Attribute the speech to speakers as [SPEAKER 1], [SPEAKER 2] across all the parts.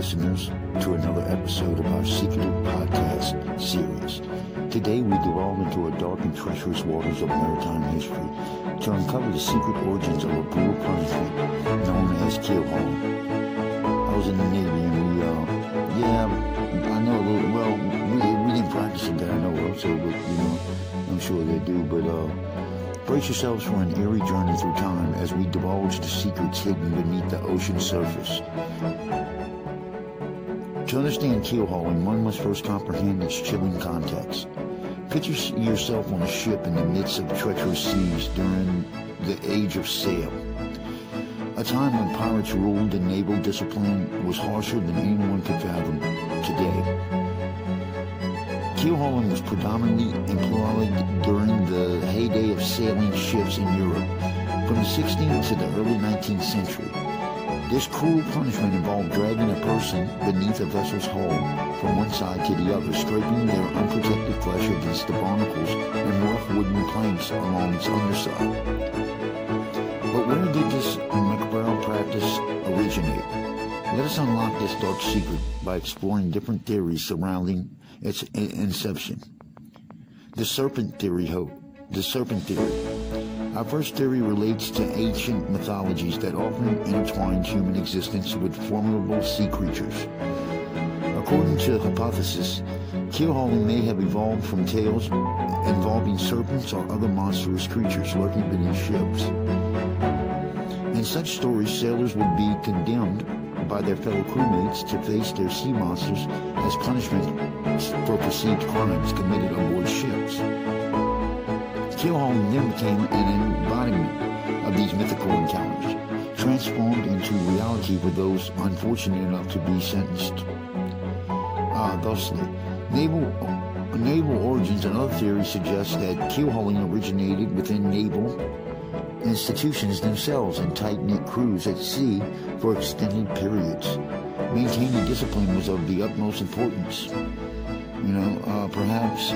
[SPEAKER 1] listeners, to another episode of our Secretive Podcast series. Today we delve into a dark and treacherous waters of maritime history to uncover the secret origins of a brutal punishment known as keel. I was in the Navy and we, uh, yeah, I know a little, well, we, we didn't practice it that I know of, so, but, you know, I'm sure they do, but, uh, Brace yourselves for an eerie journey through time as we divulge the secrets hidden beneath the ocean surface. To understand keel hauling, one must first comprehend its chilling context. Picture yourself on a ship in the midst of treacherous seas during the age of sail. A time when pirates ruled and naval discipline was harsher than anyone could fathom today. Keel hauling was predominantly employed during the heyday of sailing ships in Europe from the 16th to the early 19th century. This cruel punishment involved dragging a person beneath a vessel's hull from one side to the other, scraping their unprotected flesh against the barnacles and rough wooden planks along its underside. But where did this macabre practice originate? Let us unlock this dark secret by exploring different theories surrounding its inception. The serpent theory, hope. The serpent theory. Our first theory relates to ancient mythologies that often intertwined human existence with formidable sea creatures. According to the hypothesis, keel hauling may have evolved from tales involving serpents or other monstrous creatures lurking beneath ships. In such stories, sailors would be condemned by their fellow crewmates to face their sea monsters as punishment for perceived crimes committed aboard ships. Hauling then became an embodiment of these mythical encounters, transformed into reality for those unfortunate enough to be sentenced. Uh, thusly, naval naval origins and other theories suggest that keel hauling originated within naval institutions themselves and tight-knit crews at sea for extended periods. Maintaining discipline was of the utmost importance. You know, uh, perhaps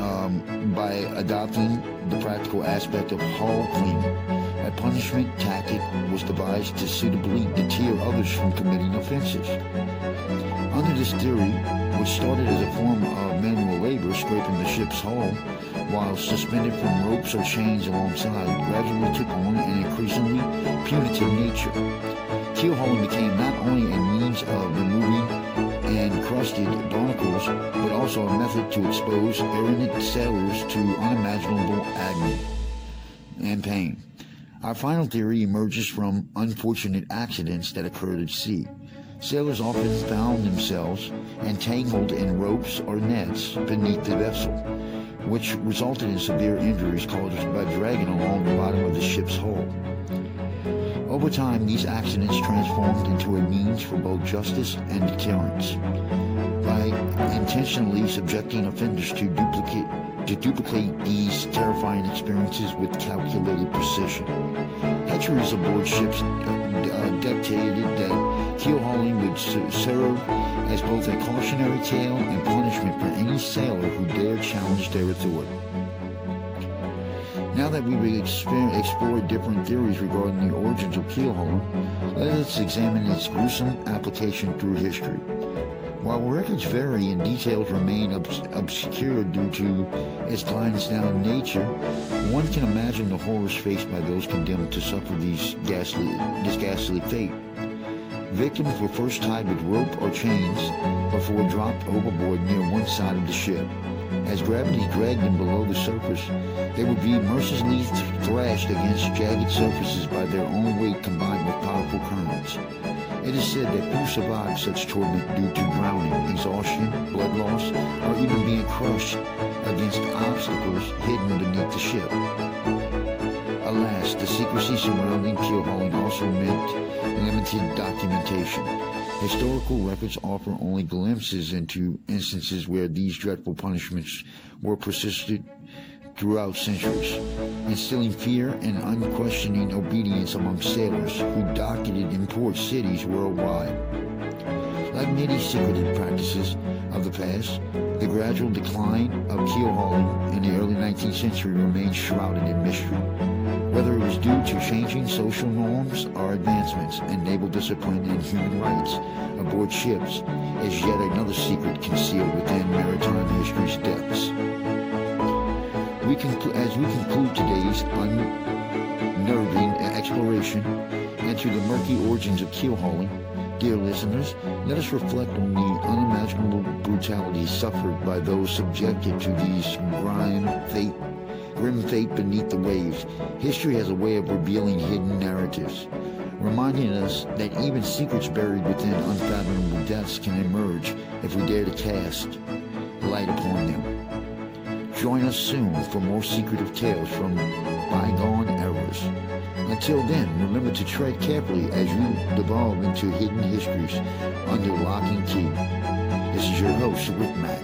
[SPEAKER 1] um, by adopting the practical aspect of hull cleaning, a punishment tactic was devised to suitably deter others from committing offenses. Under this theory, which started as a form of manual labor scraping the ship's hull, while suspended from ropes or chains alongside, gradually took on an increasingly punitive nature. Keel hauling became not only also a method to expose errant sailors to unimaginable agony and pain. Our final theory emerges from unfortunate accidents that occurred at sea. Sailors often found themselves entangled in ropes or nets beneath the vessel, which resulted in severe injuries caused by dragging along the bottom of the ship's hull. Over time, these accidents transformed into a means for both justice and deterrence. Intentionally subjecting offenders to duplicate to duplicate these terrifying experiences with calculated precision. Hatcheries aboard ships uh, dictated that keel hauling would serve as both a cautionary tale and punishment for any sailor who dared challenge their authority. Now that we've explored different theories regarding the origins of keel hauling, let us examine its gruesome application through history. While records vary and details remain obs- obscure due to its clandestine nature, one can imagine the horrors faced by those condemned to suffer these ghastly, this ghastly fate. Victims were first tied with rope or chains before dropped overboard near one side of the ship. As gravity dragged them below the surface, they would be mercilessly thrashed against jagged surfaces by their own weight combined with powerful currents. It is said that few survive such torment due to drowning, exhaustion, blood loss, or even being crushed against obstacles hidden beneath the ship. Alas, the secrecy surrounding keel hauling also meant limited documentation. Historical records offer only glimpses into instances where these dreadful punishments were persisted throughout centuries, instilling fear and unquestioning obedience among sailors who docketed in port cities worldwide. Like many secretive practices of the past, the gradual decline of keel hauling in the early 19th century remains shrouded in mystery. Whether it was due to changing social norms or advancements in naval discipline and human rights aboard ships is yet another secret concealed within maritime history's depths. We as we conclude today's unnerving exploration into the murky origins of keel hauling, dear listeners, let us reflect on the unimaginable brutality suffered by those subjected to these grime fate grim fate beneath the waves, history has a way of revealing hidden narratives, reminding us that even secrets buried within unfathomable depths can emerge if we dare to cast light upon them. Join us soon for more secretive tales from bygone eras. Until then, remember to tread carefully as you devolve into hidden histories under lock and key. This is your host, Rick Mack.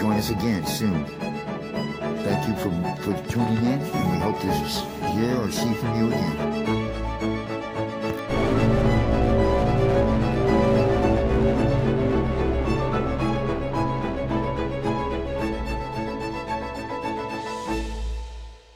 [SPEAKER 1] Join us again soon. Thank you for, for tuning in, and we hope to hear or see from you again.